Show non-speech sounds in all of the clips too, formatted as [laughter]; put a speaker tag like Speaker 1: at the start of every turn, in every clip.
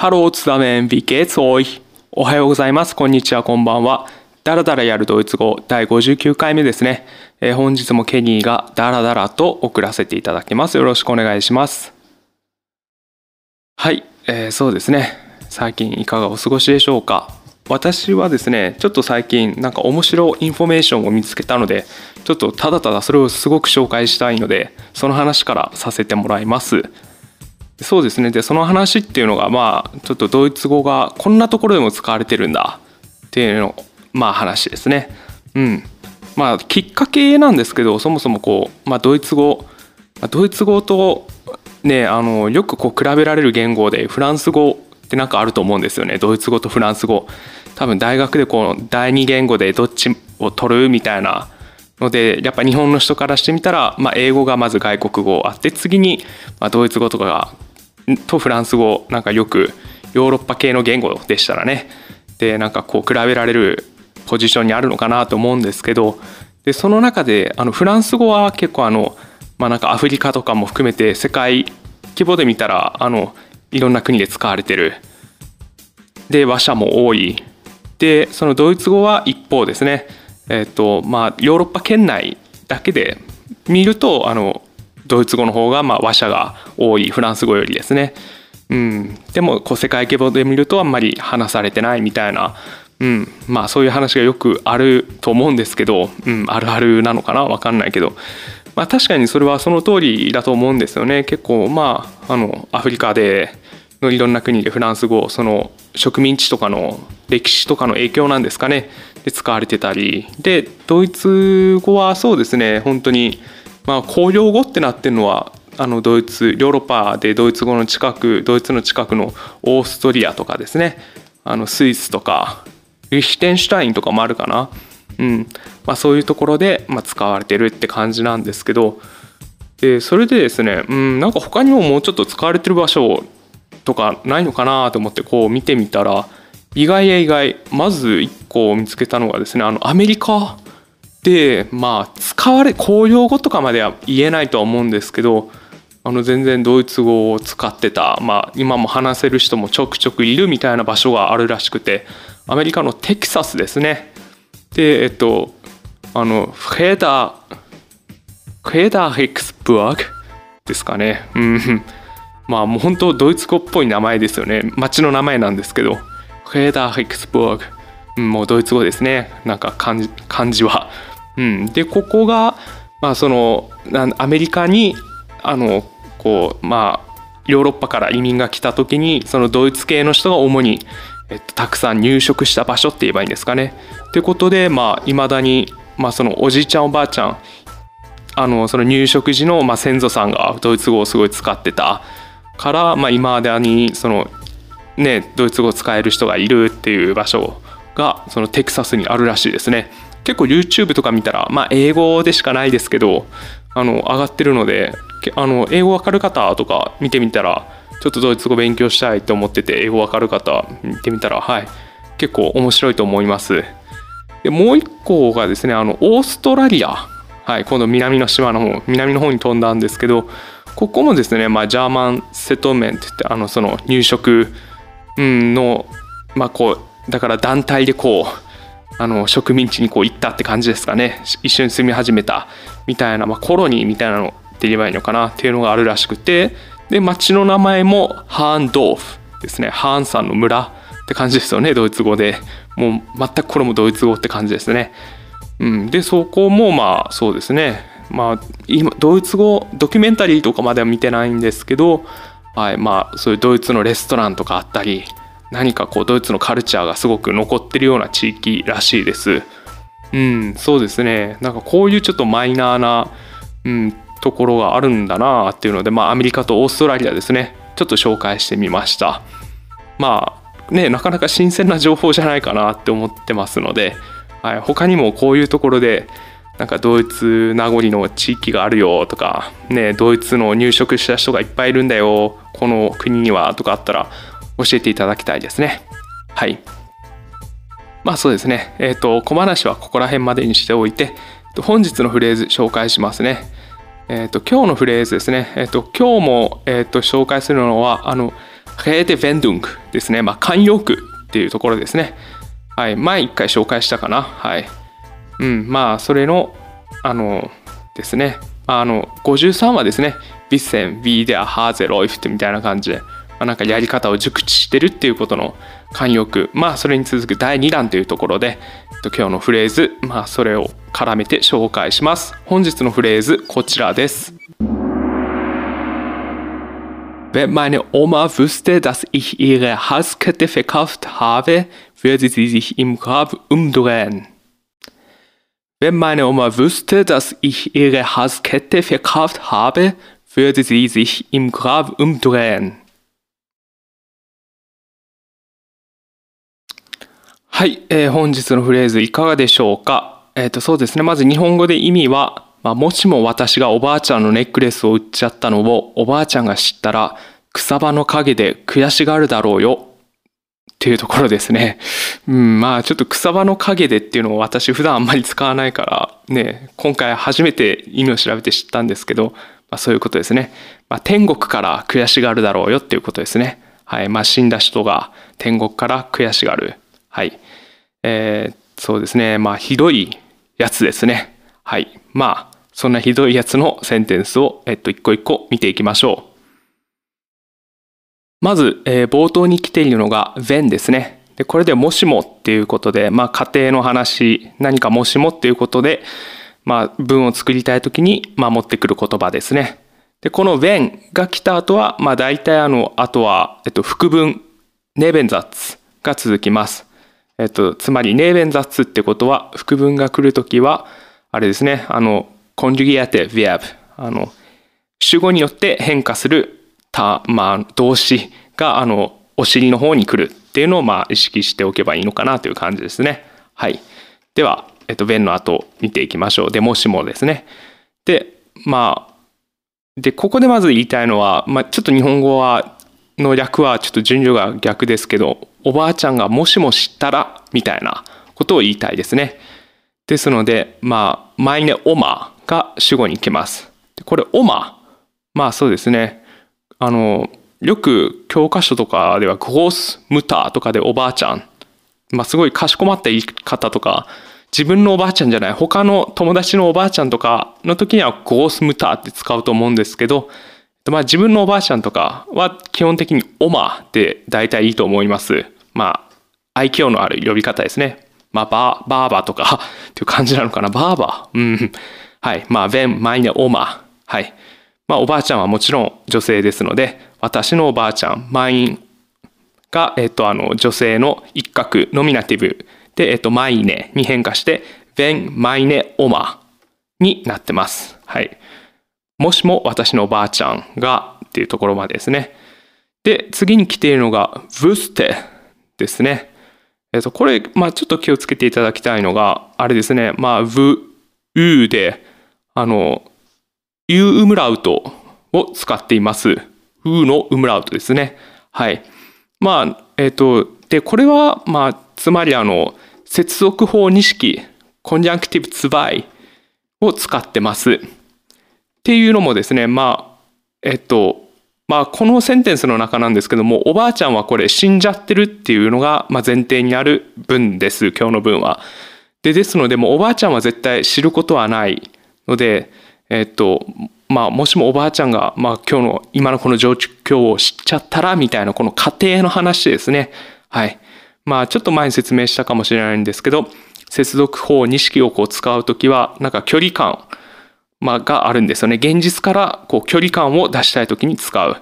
Speaker 1: Hallo zusammen, wie geht's euch。おはようございます。こんにちはこんばんは。ダラダラやるドイツ語。第59回目ですね、えー、本日もケニーがダラダラと送らせていただきます。よろしくお願いします。はい、えー、そうですね。最近いかがお過ごしでしょうか。私はですねちょっと最近なんか面白いインフォメーションを見つけたのでちょっとただただそれをすごく紹介したいのでその話からさせてもらいます。そうですね。でその話っていうのがまあちょっとドイツ語がこんなところでも使われてるんだ。っていうのまあ話ですね。うん。まあきっかけなんですけどそもそもこう、まあ、ドイツ語ドイツ語とねあのよくこう比べられる言語でフランス語ってなんかあると思うんですよね。ドイツ語とフランス語。多分大学でこう第二言語でどっちを取るみたいなのでやっぱ日本の人からしてみたら、まあ、英語がまず外国語あって次に、まあ、ドイツ語とかがとフランス語なんかよくヨーロッパ系の言語でしたらね。でなんかこう比べられるポジションにあるのかなと思うんですけど。でその中であのフランス語は結構あの、まあ、なんかアフリカとかも含めて世界規模で見たらあのいろんな国で使われてる。で話者も多い。でそのドイツ語は一方ですね。えっ、とまあヨーロッパ圏内だけで見るとあのドイツ語の方がまあ話者が多いフランス語よりですね。うん、でもこう世界規模で見るとあんまり話されてないみたいな、うん、まあそういう話がよくあると思うんですけど、うん、あるあるなのかな？分かんないけど、まあ、確かにそれはその通りだと思うんですよね。結構まああのアフリカでのいろんな国でフランス語その植民地とかの歴史とかの影響なんですかね？で使われてたり。でドイツ語はそうですね。本当にまあ、公用語ってなってるのはあのドイツヨーロッパでドイツ語の近くドイツの近くのオーストリアとかですね。あのスイスとかリヒテンシュタインとかもあるかな、うん。まあ、そういうところで、まあ、使われてるって感じなんですけど。でそれでですね、うん、なんか他にももうちょっと使われてる場所とかないのかなと思ってこう見てみたら意外や意外まず1個見つけたのがですねあのアメリカまあ使われ公用語とかまでは言えないとは思うんですけどあの全然ドイツ語を使ってた、まあ、今も話せる人もちょくちょくいるみたいな場所があるらしくてアメリカのテキサスですね。でえっとあのフェーダーフェーダーヘクスブーグですかね。うん。まあもう本当ドイツ語っぽい名前ですよね。町の名前なんですけどフェーダーヘクスブーグ、もうドイツ語ですね。なんか漢字漢字は。うん、でここが、まあ、そのアメリカにあのこうまあヨーロッパから移民が来た時にそのドイツ系の人が主に、えっと、たくさん入植した場所って言えばいいんですかね。ということでいまあ、だに、まあ、そのおじいちゃんおばあちゃんあのその入植時の、まあ、先祖さんがドイツ語をすごい使ってたから、まあ、今だにその、ね、ドイツ語を使える人がいるっていう場所がそのテキサスにあるらしいですね。結構 YouTube とか見たら、まあ、英語でしかないですけどあの上がってるのであの英語わかる方とか見てみたらちょっとドイツ語勉強したいと思ってて英語わかる方見てみたらはい結構面白いと思います。でもう一個がですねあのオーストラリア。はい今度南の島の方南の方に飛んだんですけどここもですね、まあ、ジャーマンセトメントってあのその入植のまあこうだから団体でこうあの植民地にこう行ったって感じですかね。一緒に住み始めた。みたいな、まあ、コロニーみたいなのって言えばいいのかな。っていうのがあるらしくて。で町の名前もハーンドーフですね。ハーンさんの村って感じですよね。ドイツ語で。もう全くこれもドイツ語って感じですね、うん、でそこもまあそうですね。まあ今ドイツ語ドキュメンタリーとかまでは見てないんですけど。はい。まあそういうドイツのレストランとかあったり。何かこうドイツのカルチャーがすごく残ってるような地域らしいです。うん、そうですね。なんかこういうちょっとマイナーな、うん、ところがあるんだなっていうので、まあアメリカとオーストラリアですね。ちょっと紹介してみました。まあね、なかなか新鮮な情報じゃないかなって思ってますので、はい、他にもこういうところでなんかドイツ名残の地域があるよとか、ね、ドイツの入植した人がいっぱいいるんだよこの国にはとかあったら教えていただきたいですね。はい。まあそうですね。えっ、ー、と、小話はここら辺までにしておいて、本日のフレーズ紹介しますね。えっ、ー、と、今日のフレーズですね。えっ、ー、と、今日も、えっと紹介するのは、あの、レーデベンドゥングですね。まあ、慣用句っていうところですね。はい。前一回紹介したかな。はい。うん。まあ、それの、あの、ですね。あの、53はですね、ビッセン、ビーデア、ハーゼ、ロイフってみたいな感じで、あ、なんかやり方を熟知してるっていうことの慣用句。まあ、それに続く第2弾というところで、えっと今日のフレーズ、まあ、それを絡めて紹介します。本日のフレーズ、こちらです。Wenn meine Oma wüsste, dass ich ihre Halskette verkauft habe, würde sie sich im Grab umdrehen. Wenn meine Oma wüsste, dass ich ihre Halskette verkauft habe, würde sie sich im Grab umdrehen. はい、えー、本日のフレーズいかがでしょうか？えっ、ー、とそうですねまず日本語で意味はまあ、もしも私がおばあちゃんのネックレスを売っちゃったのをおばあちゃんが知ったら草場の陰で悔しがるだろうよっていうところですね。うん、まあちょっと草場の陰でっていうのを私普段あんまり使わないからね、今回初めて意味を調べて知ったんですけど、まあそういうことですね。まあ天国から悔しがるだろうよっていうことですね。はい。まあ死んだ人が天国から悔しがる。はい。えー、そうですね。まあひどいやつですね。はい。まあそんなひどいやつのセンテンスを、えっと、一個一個見ていきましょう。まず、えー、冒頭に来ているのが when ですね。でこれでもしもっていうことで、まあ、家庭の話、何かもしもっていうことで、まあ、文を作りたいときに、まあ、持ってくる言葉ですね。で、この when が来た後は、まあ、大体あの、あとは、えっと、副文、ネーベンザッツが続きます。えっと、つまり、ネーベンザッツってことは、副文が来るときは、あれですね、あの、コンジュギアテヴィアブ、あの、主語によって変化するた、まあ、動詞が、あの、お尻の方に来るっていうのを、まあ、意識しておけばいいのかなという感じですね。はい。では、えっと、弁の後見ていきましょう。で、もしもですね。で、まあ、で、ここでまず言いたいのは、まあ、ちょっと日本語は、の略はちょっと順序が逆ですけど、おばあちゃんがもしも知ったら、みたいなことを言いたいですね。ですので、まあ、マイネオマが主語に来ます。これ、オマ。まあそうですね。あの、よく教科書とかでは、ゴースムターとかでおばあちゃん。まあすごいかしこまった言い方とか、自分のおばあちゃんじゃない、他の友達のおばあちゃんとかの時にはゴースムターって使うと思うんですけど、まあ自分のおばあちゃんとかは基本的にオマで大体いいと思います。まあ愛嬌のある呼び方ですね。まあバーバーバとか [laughs] っていう感じなのかな。バーバー。うん。はい。まあ、ベン、マイネ、オマー。はい。まあ、おばあちゃんはもちろん女性ですので、私のおばあちゃん、マインが、えっと、あの、女性の一角、ノミナティブで、えっと、マイネに変化して、ベン、マイネ、オマーになってます。はい。もしも私のおばあちゃんがっていうところまでですね。で、次に来ているのが、ブステですね。えっと、これ、まあ、ちょっと気をつけていただきたいのが、あれですね。まあ、ブ、ウで、あの、U ウムラウトを使っています。U のウムラウトですね。はい。まあ、えっ、と、で、これは、まあ、つまりあの、接続法2式、 Konjunktiv zwei を使ってます。っていうのもですね、まあ、えっと、まあ、このセンテンスの中なんですけども、おばあちゃんはこれ死んじゃってるっていうのが、ま、前提にある文です、今日の文は。で、ですので、もうおばあちゃんは絶対知ることはないので、えっと、まあ、もしもおばあちゃんが、まあ、今日の、今のこの状況を知っちゃったら、みたいな、この家庭の話ですね。はい。まあ、ちょっと前に説明したかもしれないんですけど、接続法2式をこう使うときは、なんか距離感、まあ、があるんですよね。現実からこう距離感を出したいときに使う。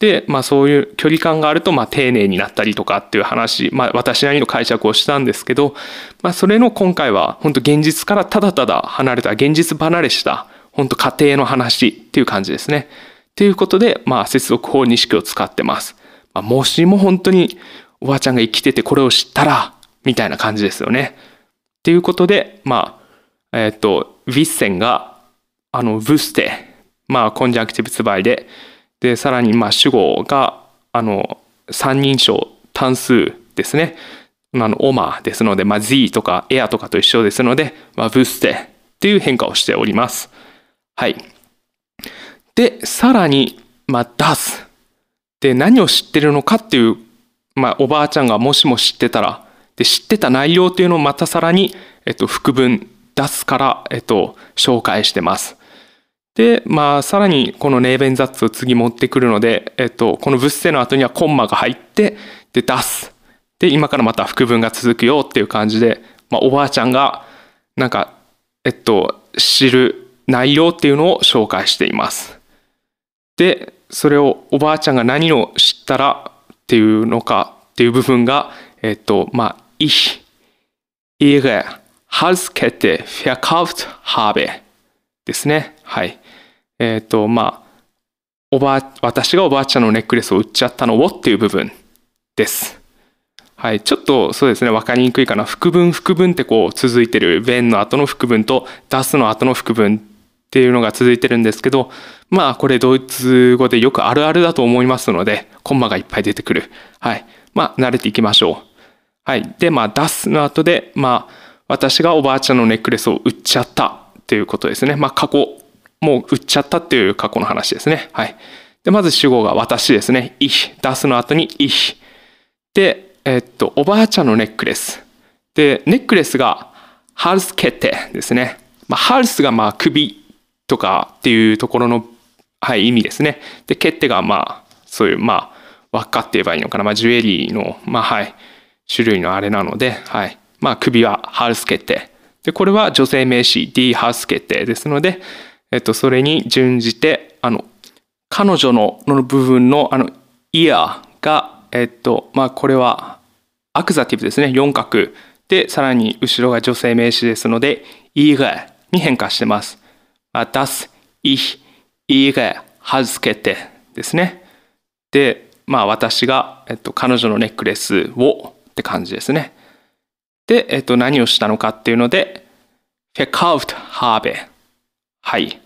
Speaker 1: で、まあそういう距離感があると、まあ丁寧になったりとかっていう話、まあ私なりの解釈をしたんですけど、まあそれの今回は本当現実からただただ離れた、現実離れした、本当家庭の話っていう感じですね。っていうことで、まあ接続法認識を使ってます。まあ、もしも本当におばあちゃんが生きててこれを知ったら、みたいな感じですよね。っていうことで、まあ、えっ、ー、と、 wissen が、あの、ブステ、まあ、 Konjunktiv zwei で、で、さらに、まあ、主語が、あの、三人称単数ですね。あの、 Oma ですので、まあ、Z とかエアとかと一緒ですので、まあ、ブステっていう変化をしております。はい。で、さらに、まあ、出す。で何を知ってるのかっていう、まあ、おばあちゃんがもしも知ってたらで知ってた内容っていうのをまたさらに、えっと、副文出すから、えっと、紹介してます。で、まあ、さらにこのネーベン雑を次持ってくるので、えっと、この物性の後にはコンマが入って、で、出す。で、今からまた副文が続くよっていう感じで、まあ、おばあちゃんが、なんか、えっと、知る内容っていうのを紹介しています。で、それをおばあちゃんが何を知ったらっていうのかっていう部分が、えっと、まあ、ich ihre Halskette verkauft habe ですね。はい。えっ、と、まあ、おば私がおばあちゃんのネックレスを売っちゃったのをっていう部分です。はい。ちょっとそうですね、わかりにくいかな。副文、副文ってこう続いてる、弁の後の副文と出すの後の副文っていうのが続いてるんですけど、まあこれドイツ語でよくあるあるだと思いますので、コンマがいっぱい出てくる。はい。まあ慣れていきましょう。はい。で、まあ出すの後で、まあ私がおばあちゃんのネックレスを売っちゃったっていうことですね。まあ過去、もう売っちゃったっていう過去の話ですね。はい。で、まず主語が私ですね。ich。出すの後に ich。で、えっと、おばあちゃんのネックレス。で、ネックレスがハルスケテですね。まあ、ハルスがまあ首とかっていうところの、はい、意味ですね。で、ケテがまあ、そういう、まあ、輪っかって言えばいいのかな。まあ、ジュエリーの、まあ、はい、種類のあれなので、はい。まあ、首はハルスケテ。で、これは女性名詞 D ハルスケテですので、えっと、それに準じて、あの、彼女のの部分の、あの、イヤーが、えっと、まあ、これはアクザティブですね。4角。で、さらに後ろが女性名詞ですので、ihre に変化してます。das, ich, ihre, Halskette ですね。で、まあ私が、えっと、彼女のネックレスをって感じですね。で、えっと、何をしたのかっていうので、verkauft habe。はい。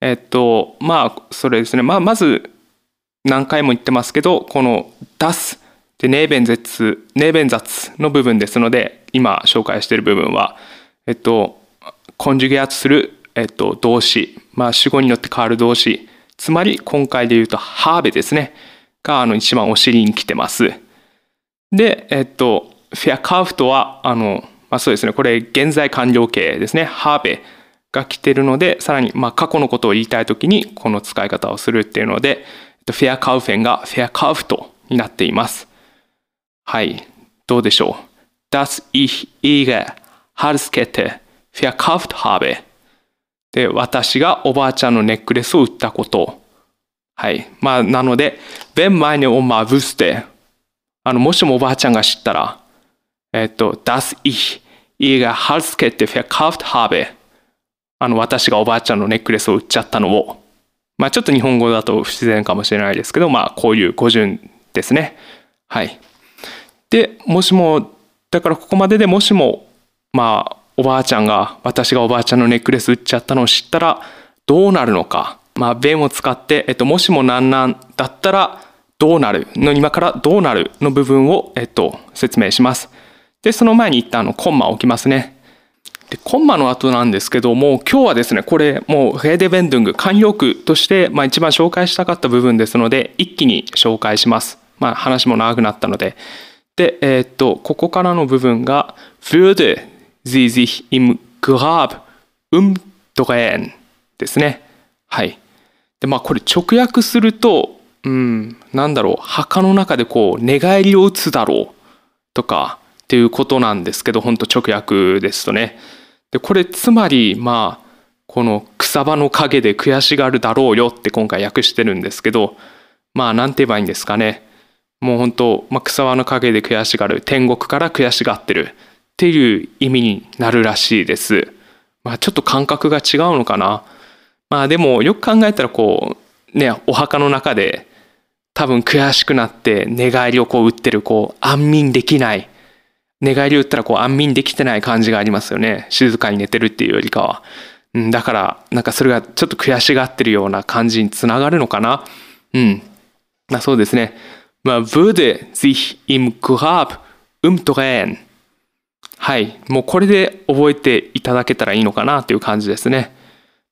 Speaker 1: えっと、まあ、それですね。まあ、まず、何回も言ってますけど、この das で、ネーベン絶、ネーベン雑の部分ですので、今紹介している部分は、えっと、コンジュゲアツする、えっと、動詞、まあ、主語によって変わる動詞、つまり今回で言うと、ハーベですね、が、あの、一番お尻に来てます。で、えっと、フェアカーフトは、あの、まあ、そうですね、これ、現在完了形ですね、ハーベ。が来てるので、さらに、まあ、過去のことを言いたいときに、この使い方をするっていうので、フェアカウフェンがフェアカウフトになっています。はい、どうでしょう。Das ich ihre Halskette verkauft habe. で、私がおばあちゃんのネックレスを売ったこと。はい。まあ、なので、wenn meine Oma wüsste, あの、もしもおばあちゃんが知ったら、えっと、das ich ihre Halskette verkauft habe. あの、私がおばあちゃんのネックレスを売っちゃったのを。まあ、ちょっと日本語だと不自然かもしれないですけど、まあ、こういう語順ですね。はい。でもしもだからここまででもしもまあおばあちゃんが私がおばあちゃんのネックレス売っちゃったのを知ったらどうなるのかまあ弁を使って、えっと、もしもなんなんだったらどうなるの今からどうなるの部分を、えっと、説明します。でその前に一旦あのコンマを置きますね。でコンマの後なんですけども今日はですねこれもうヘーデベンドゥング慣用句として、まあ、一番紹介したかった部分ですので一気に紹介します。まあ話も長くなったので。で、えー、っと、ここからの部分が、würde sie sich im Grab umdrehen ですね。はい。で、まあこれ直訳すると、うん、なんだろう、墓の中でこう、寝返りを打つだろうとかっていうことなんですけど、本当直訳ですとね。で、これつまり、まあ、この草場の陰で悔しがるだろうよって今回訳してるんですけど、まあ、なんて言えばいいんですかね。もう本当、まあ、草輪の陰で悔しがる天国から悔しがってるっていう意味になるらしいです。まあ、ちょっと感覚が違うのかな。まあでもよく考えたらこうねお墓の中で多分悔しくなって寝返りをこう打ってるこう安眠できない寝返り打ったらこう安眠できてない感じがありますよね静かに寝てるっていうよりかは、うん、だからなんかそれがちょっと悔しがってるような感じにつながるのかなうんまあそうですねまあ、würde sich im Grab umdrehen。はい。もうこれで覚えていただけたらいいのかなという感じですね。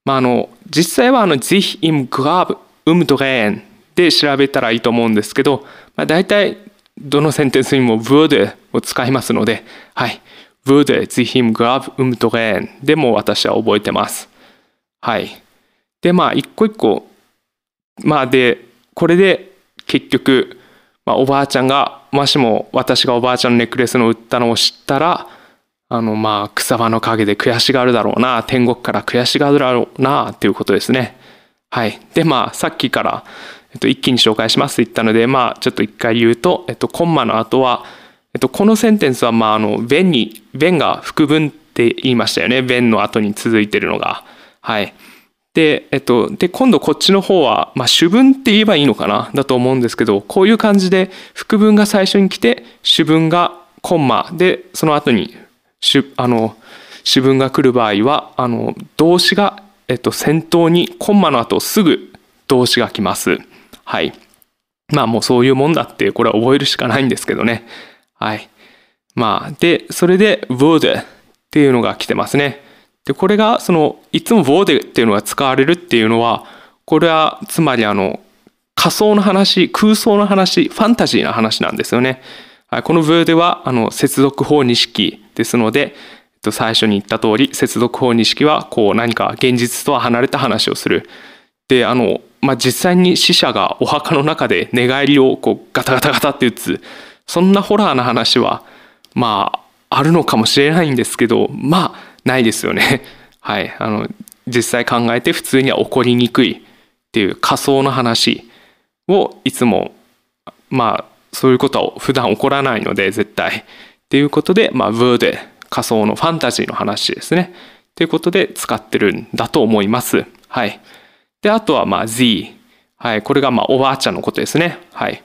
Speaker 1: まあ、あの、実際はあの、sich im Grab umdrehen で調べたらいいと思うんですけど、まあ、大体どのセンテンスにも würde を使いますので、はい。würde sich im Grab umdrehen でも私は覚えてます。はい。で、まあ、一個一個、まあ、で、これで結局、まあ、おばあちゃんが、もしも私がおばあちゃんのネックレスの売ったのを知ったら、あの、まあ、草場の陰で悔しがるだろうな、天国から悔しがるだろうな、ということですね。はい。で、まあ、さっきから、えっと、一気に紹介しますと言ったので、まあ、ちょっと一回言うと、えっと、コンマの後は、えっと、このセンテンスは、まあ、あの、弁に、弁が副文って言いましたよね。弁の後に続いてるのが。はい。で、えっと、で、今度こっちの方は、まあ、主文って言えばいいのかな？だと思うんですけど、こういう感じで、副文が最初に来て、主文がコンマで、その後に、主、あの、主文が来る場合は、あの、動詞が、えっと、先頭に、コンマの後すぐ動詞が来ます。はい。まあもうそういうもんだって、これは覚えるしかないんですけどね。はい。まあ、で、それで、wurde っていうのが来てますね。で、これが、その、いつも wurde っていうのが使われるっていうのは、これは、つまりあの、仮想の話、空想の話、ファンタジーな話なんですよね。はい、この wurde は、あの、接続法二式ですので、最初に言った通り、接続法二式は、こう、何か現実とは離れた話をする。で、あの、まあ、実際に死者がお墓の中で寝返りをこうガタガタガタって打つ、そんなホラーな話は、まあ、あるのかもしれないんですけど、まあ、ないですよね。[laughs] はい。あの、実際考えて普通には起こりにくいっていう仮想の話をいつも、まあ、そういうことは普段起こらないので、絶対。っていうことで、まあ、ブーで仮想のファンタジーの話ですね。ということで使ってるんだと思います。はい。で、あとは、まあ、Z。はい。これが、まあ、おばあちゃんのことですね。はい。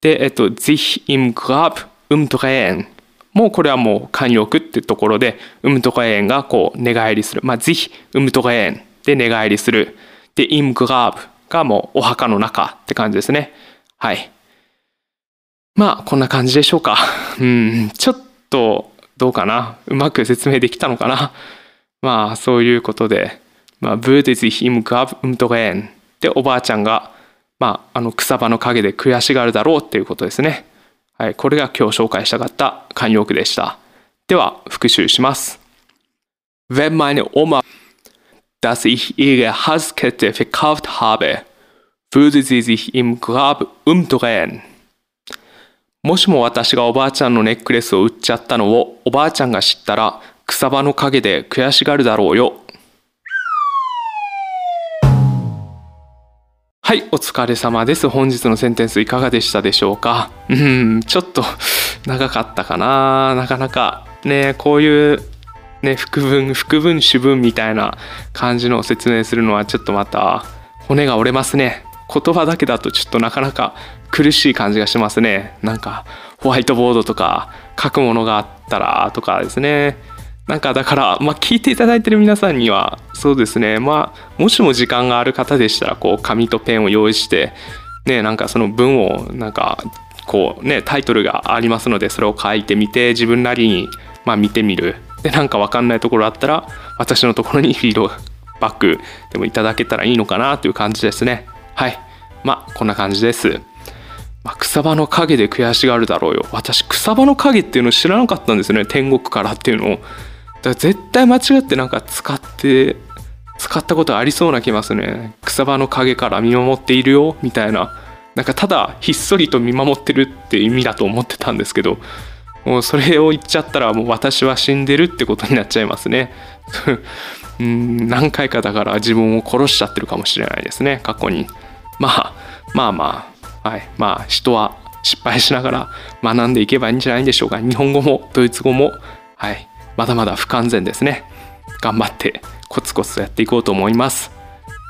Speaker 1: で、えっと、sich im Grab umdrehen。もうこれはもう慣用句ってところで、ウムトカエンがこう寝返りする。まあ、ぜひ、ウムトカエンで寝返りする。で、イムグラーブがもうお墓の中って感じですね。はい。まあ、こんな感じでしょうか。[laughs] うん、ちょっと、どうかな。うまく説明できたのかな。まあ、そういうことで、まあ、ブーデズヒムグアブウムトカエンで、おばあちゃんが、まあ、あの草場の陰で悔しがるだろうっていうことですね。はい、これが今日紹介したかった慣用句でした。では、復習します。Wenn meine Oma, dass ich ihre Halskette verkauft habe, würde sie sich im Grab umdrehen. もしも私がおばあちゃんのネックレスを売っちゃったのをおばあちゃんが知ったら草場の陰で悔しがるだろうよ。はい、お疲れ様です。本日のセンテンスいかがでしたでしょうか？うん、ちょっと [laughs] 長かったかななかなかね、こういうね、副文、副文、主文みたいな感じのを説明するのはちょっとまた骨が折れますね。言葉だけだとちょっとなかなか苦しい感じがしますね。なんかホワイトボードとか書くものがあったらとかですね。なんかだから、まあ、聞いていただいてる皆さんにはそうですねまあもしも時間がある方でしたらこう紙とペンを用意してねなんかその文をなんかこうねタイトルがありますのでそれを書いてみて自分なりにまあ見てみる。でなんか分かんないところあったら私のところにフィードバックでもいただけたらいいのかなという感じですね。はい。まあこんな感じです。まあ、草場の影で悔しがるだろうよ。私草場の影っていうの知らなかったんですよね。天国からっていうのを。から絶対間違ってなんか使って使ったことありそうな気ますね。草場の陰から見守っているよみたいな。なんかただひっそりと見守ってるって意味だと思ってたんですけどもうそれを言っちゃったらもう私は死んでるってことになっちゃいますね。[laughs] うん何回かだから自分を殺しちゃってるかもしれないですね過去に。まあまあまあはい。まあ人は失敗しながら学んでいけばいいんじゃないでしょうか。日本語もドイツ語もはい。まだまだ不完全ですね。頑張ってコツコツやっていこうと思います。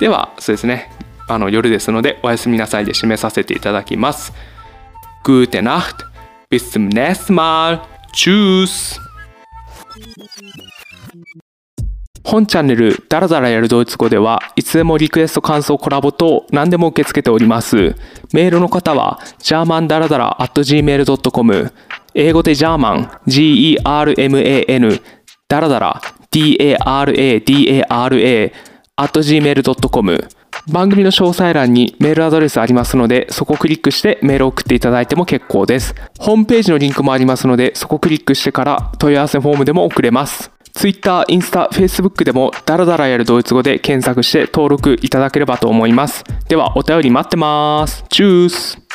Speaker 1: ではそうですね。あの夜ですのでおやすみなさいで締めさせていただきます。Gute Nacht bis zum nächsten Mal Tschüss 本チャンネルダラダラやるドイツ語ではいつでもリクエスト感想コラボ等何でも受け付けております。メールの方は germandaradara.gmail.com 英語でジャーマン G-E-R-M-A-N ダラダラ D-A-R-A-D-A-R-A at gmail.com 番組の詳細欄にメールアドレスありますので、そこをクリックしてメールを送っていただいても結構です。ホームページのリンクもありますので、そこをクリックしてから問い合わせフォームでも送れます。Twitter、インスタ、Facebook でもダラダラやるドイツ語で検索して登録いただければと思います。ではお便り待ってます。チュース